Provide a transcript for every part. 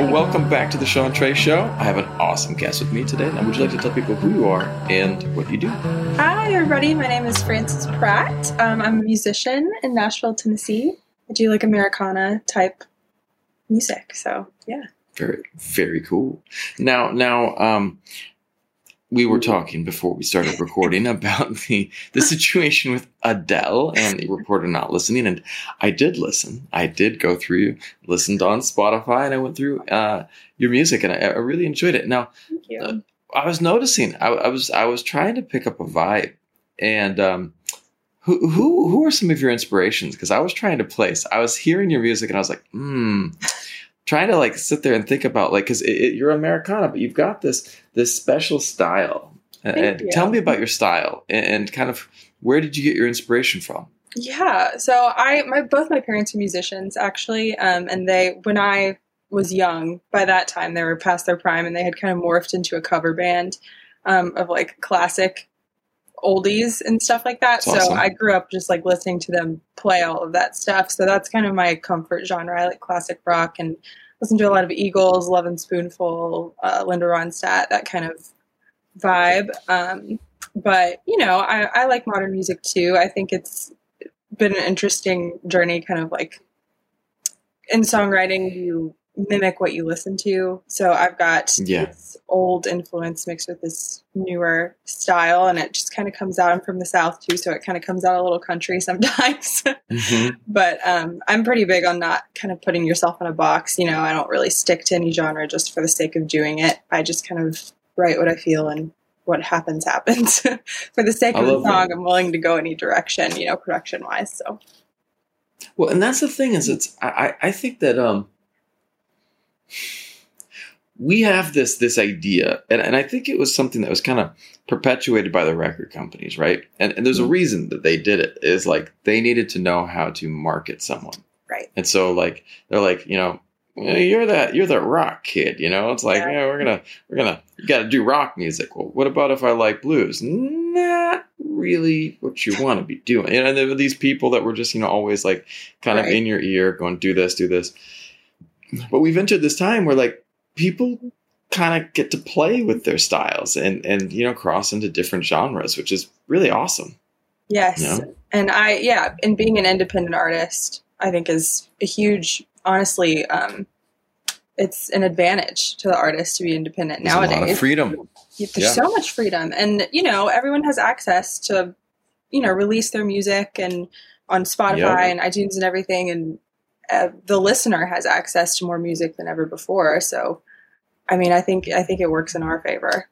Well, welcome back to the Sean Trace Show. I have an awesome guest with me today. Now, would you like to tell people who you are and what you do? Hi, everybody. My name is Frances Praet. Um, I'm a musician in Nashville, Tennessee. I do like Americana type music. So, yeah. Very, very cool. Now, now, um, we were talking before we started recording about the the situation with Adele and the reporter not listening, and I did listen. I did go through, listened on Spotify, and I went through uh, your music, and I, I, really enjoyed it. Now, Uh, I was noticing, I, I, was I was trying to pick up a vibe, and um, who who who are some of your inspirations? Because I was trying to place. I was hearing your music, and I was like, hmm trying to like sit there and think about like because you're Americana, but you've got this this special style. Thank and you. tell me about your style and, and kind of where did you get your inspiration from? Yeah, so I my both my parents are musicians actually, um, and they when I was young, by that time they were past their prime, and they had kind of morphed into a cover band um, of like classic oldies and stuff like that. That's so awesome. I grew up just like listening to them play all of that stuff. So that's kind of my comfort genre. I like classic rock and listen to a lot of Eagles, Lovin' Spoonful, uh, Linda Ronstadt, that kind of vibe. Um, but you know, I, I like modern music too. I think it's been an interesting journey, kind of like in songwriting, you mimic what you listen to. So I've got Yeah. this old influence mixed with this newer style, and it just kind of comes out. I'm from the South too, so it kind of comes out a little country sometimes. Mhm. but um, I'm pretty big on not kind of putting yourself in a box. You know, I don't really stick to any genre just for the sake of doing it. I just kind of write what I feel and what happens happens. for the sake I of the love that. song, I'm willing to go any direction. You know, production wise. So Well, and that's the thing is, it's I I think that um we have this this idea, and, and I think it was something that was kind of perpetuated by the record companies, right? And and there's a mm-hmm. reason that they did it is like they needed to know how to market someone, right. and so like they're like you know. You're that you're that rock kid, you know. It's like, Yeah. yeah, we're gonna we're gonna you got to do rock music. Well, what about if I like blues? Not really what you want to be doing. You know, and there were these people that were just you know always like kind of in your ear, going do this, do this. But we've entered this time where like people kind of get to play with their styles and and you know cross into different genres, which is really awesome. Yes. Yeah. And I, yeah, and being an independent artist, I think is a huge, honestly, um, it's an advantage to the artist to be independent There's nowadays. a lot of freedom. There's Yeah. so much freedom. And, you know, everyone has access to, you know, release their music and on Spotify Yeah. and iTunes and everything. And uh, the listener has access to more music than ever before. So, I mean, I think, I think it works in our favor.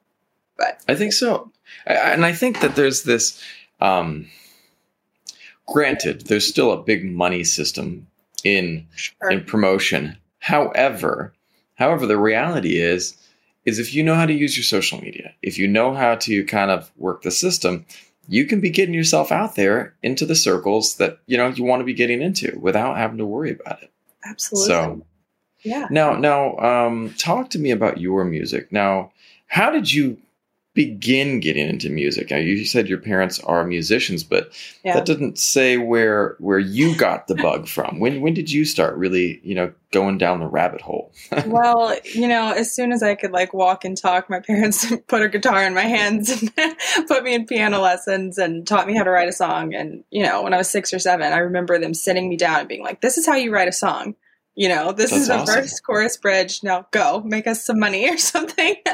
But I think so, and I think that there's this. Um, granted, there's still a big money system in sure. in promotion. However, however, the reality is is if you know how to use your social media, if you know how to kind of work the system, you can be getting yourself out there into the circles that you know you want to be getting into without having to worry about it. absolutely. So yeah. now, now, um, talk to me about your music. Now, how did you begin getting into music? Now, you said your parents are musicians, but Yeah. that doesn't say where where you got the bug from. When when did you start really, you know, going down the rabbit hole? well, you know, as soon as I could like walk and talk, my parents put a guitar in my hands and put me in piano lessons and taught me how to write a song. And, you know, when I was six or seven, I remember them sitting me down and being like, this is how you write a song. You know, this That's is the awesome. first chorus bridge. Now go make us some money or something.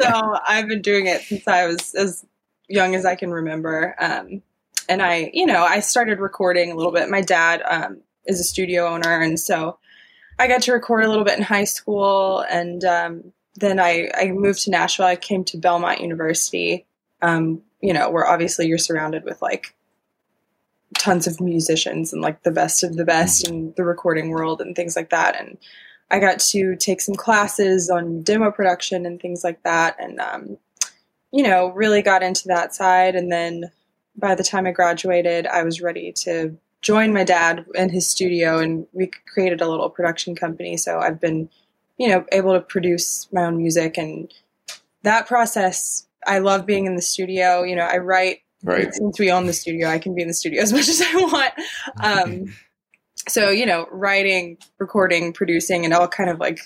so I've been doing it since I was as young as I can remember. Um, and I, you know, I started recording a little bit. My dad um, is a studio owner, and so I got to record a little bit in high school. And um, then I, I moved to Nashville. I came to Belmont University, um, you know, where obviously you're surrounded with like tons of musicians and like the best of the best in the recording world and things like that. And I got to take some classes on demo production and things like that. And, um, you know, really got into that side. And then by the time I graduated, I was ready to join my dad in his studio and we created a little production company. So I've been, you know, able to produce my own music and that process. I love being in the studio. You know, I write right. since we own the studio, I can be in the studio as much as I want. Um, so you know, writing, recording, producing, and all kind of like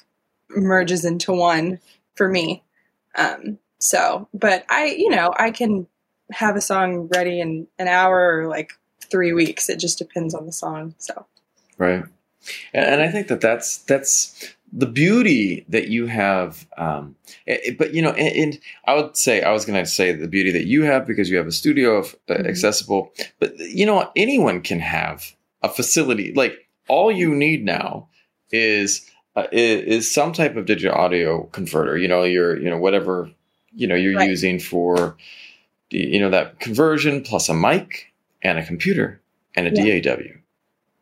merges into one for me. Um, so, but I, you know, I can have a song ready in an hour or like three weeks. It just depends on the song. So, right. And, and I think that that's that's the beauty that you have. Um, it, but you know, and, and, I would say I was going to say the beauty that you have because you have a studio of, uh, mm-hmm. accessible. But you know, anyone can have a facility. Like all you need now is uh, is, is, some type of digital audio converter. You know, your you know whatever you know you're right. using for you know that conversion plus a mic and a computer and a yeah. DAW.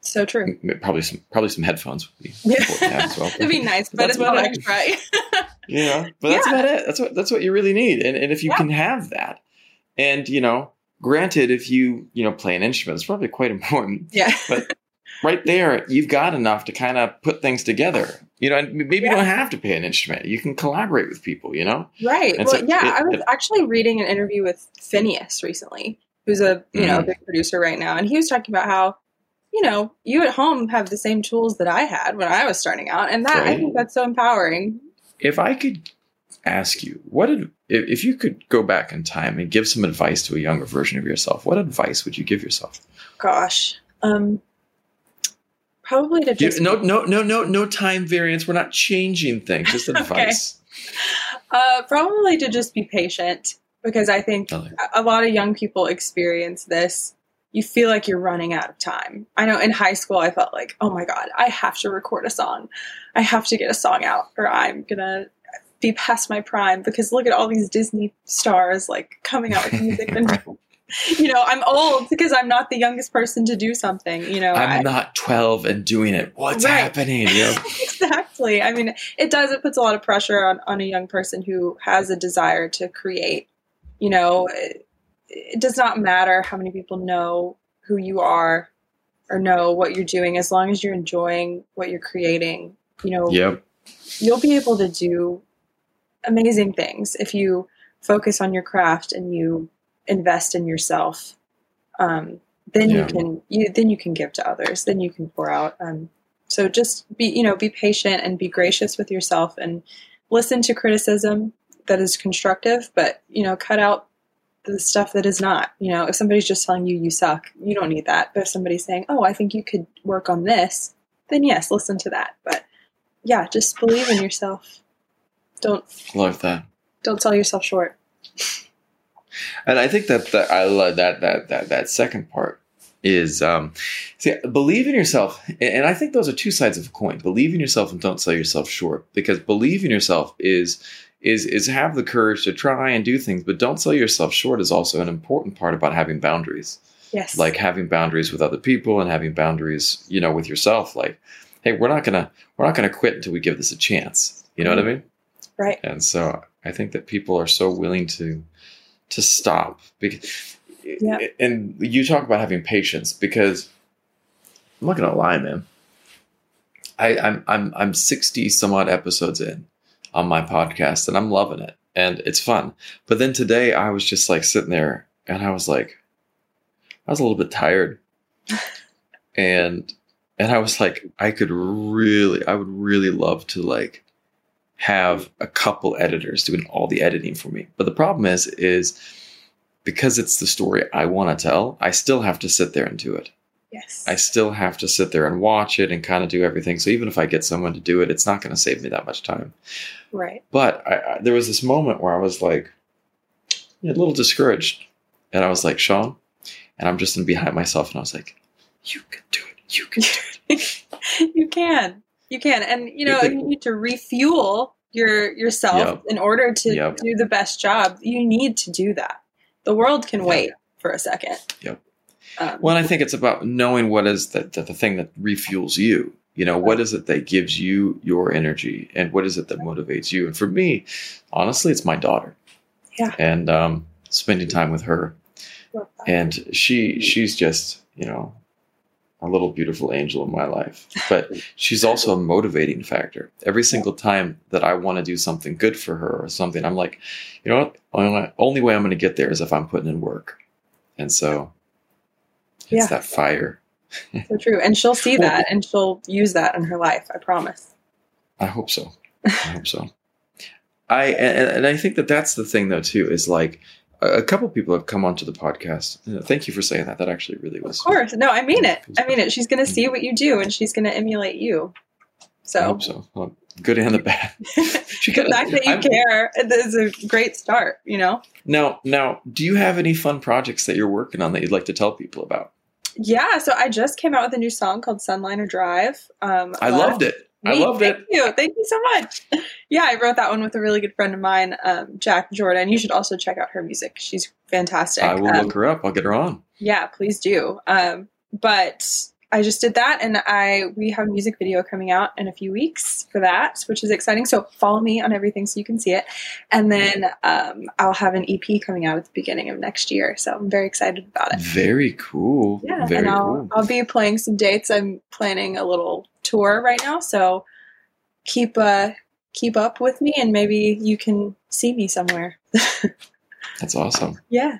So true. Probably some probably some headphones would be yeah. as well. It'd be nice, but, but it's not extra. yeah, but that's yeah. about it. That's what that's what you really need. And and if you yeah. can have that, and you know, granted, if you you know play an instrument, it's probably quite important. Yeah. But right there, you've got enough to kind of put things together. You know, and maybe yeah. you don't have to pay an instrument. You can collaborate with people. You know. Right. And well, so yeah. It, I was it, actually reading an interview with Finneas recently, who's a you know mm-hmm. big producer right now, and he was talking about how you know, you at home have the same tools that I had when I was starting out, and that right. I think that's so empowering. If I could ask you, what did if you could go back in time and give some advice to a younger version of yourself, what advice would you give yourself? Gosh, um, probably to just no, no, no, no, no time variance. We're not changing things. Just advice. okay. uh, probably to just be patient because I think a lot of young people experience this you feel like you're running out of time. I know in high school, I felt like, oh my God, I have to record a song. I have to get a song out, or I'm going to be past my prime because look at all these Disney stars like coming out with music. and, you know, I'm old because I'm not the youngest person to do something. You know, I'm I, not 12 and doing it. What's right. happening? You know? exactly. I mean, it does, it puts a lot of pressure on, on a young person who has a desire to create. You know, it does not matter how many people know who you are or know what you're doing as long as you're enjoying what you're creating you know yep. you'll be able to do amazing things if you focus on your craft and you invest in yourself um, then yeah. you can you then you can give to others then you can pour out um, so just be you know be patient and be gracious with yourself and listen to criticism that is constructive but you know cut out the stuff that is not. You know, if somebody's just telling you you suck, you don't need that. But if somebody's saying, "Oh, I think you could work on this," then yes, listen to that. But yeah, just believe in yourself. Don't love that. Don't sell yourself short. And I think that, that I love that that that that second part is um see believe in yourself and i think those are two sides of a coin believe in yourself and don't sell yourself short because believe in yourself is is is have the courage to try and do things, but don't sell yourself short is also an important part about having boundaries. Yes. Like having boundaries with other people and having boundaries, you know, with yourself. Like, hey, we're not gonna we're not gonna quit until we give this a chance. You know mm-hmm. what I mm-hmm. mean? Right. And so I think that people are so willing to to stop because yeah. and you talk about having patience because I'm not gonna lie, man. I, I'm I'm I'm sixty some odd episodes in on my podcast and I'm loving it and it's fun. But then today I was just like sitting there and I was like, I was a little bit tired. and and I was like, I could really, I would really love to like have a couple editors doing all the editing for me. But the problem is, is because it's the story I want to tell, I still have to sit there and do it. Yes. I still have to sit there and watch it and kind of do everything. So even if I get someone to do it, it's not going to save me that much time. Right. But I, I, there was this moment where I was like a little discouraged. And I was like, Sean, and I'm just in behind myself. And I was like, you can do it. You can do it. you can. You can. And, you know, if you need to refuel your yourself yep. in order to yep. do the best job, you need to do that. The world can wait for a second. Yep. Um, well, I think it's about knowing what is the, the, the thing that refuels you. You know, what is it that gives you your energy and what is it that motivates you? And for me, honestly, it's my daughter. Yeah. And um, spending time with her. And she she's just, you know, a little beautiful angel in my life. But she's also a motivating factor. Every single time that I want to do something good for her or something, I'm like, you know what? Only way I'm going to get there is if I'm putting in work. And so yeah. that fire. so true. And she'll see that and she'll use that in her life. I promise. I hope so. I hope so. I and, and I think that that's the thing though too is like a, couple people have come onto the podcast. Uh, Thank you for saying that. That actually really was. Of course. No, I mean it. I mean it. She's going to see what you do and she's going to emulate you. So I hope so. Well, good and the bad. She the fact that you I'm- care is a great start, you know? Now, now, do you have any fun projects that you're working on that you'd like to tell people about? Yeah, so I just came out with a new song called Sunliner Drive. Um, I loved it. I loved Thank it. Thank you. Thank you so much. Yeah, I wrote that one with a really good friend of mine, um, Jack Jordan. You should also check out her music. She's fantastic. I will Um, look her up. I'll get her on. Yeah, please do. Um, but I just did that, and I we have a music video coming out in a few weeks for that, which is exciting. So follow me on everything so you can see it, and then um, I'll have an EP coming out at the beginning of next year. So I'm very excited about it. Very cool. Yeah, Very and I'll cool. I'll be playing some dates. I'm planning a little tour right now, so keep uh keep up with me, and maybe you can see me somewhere. That's awesome. yeah.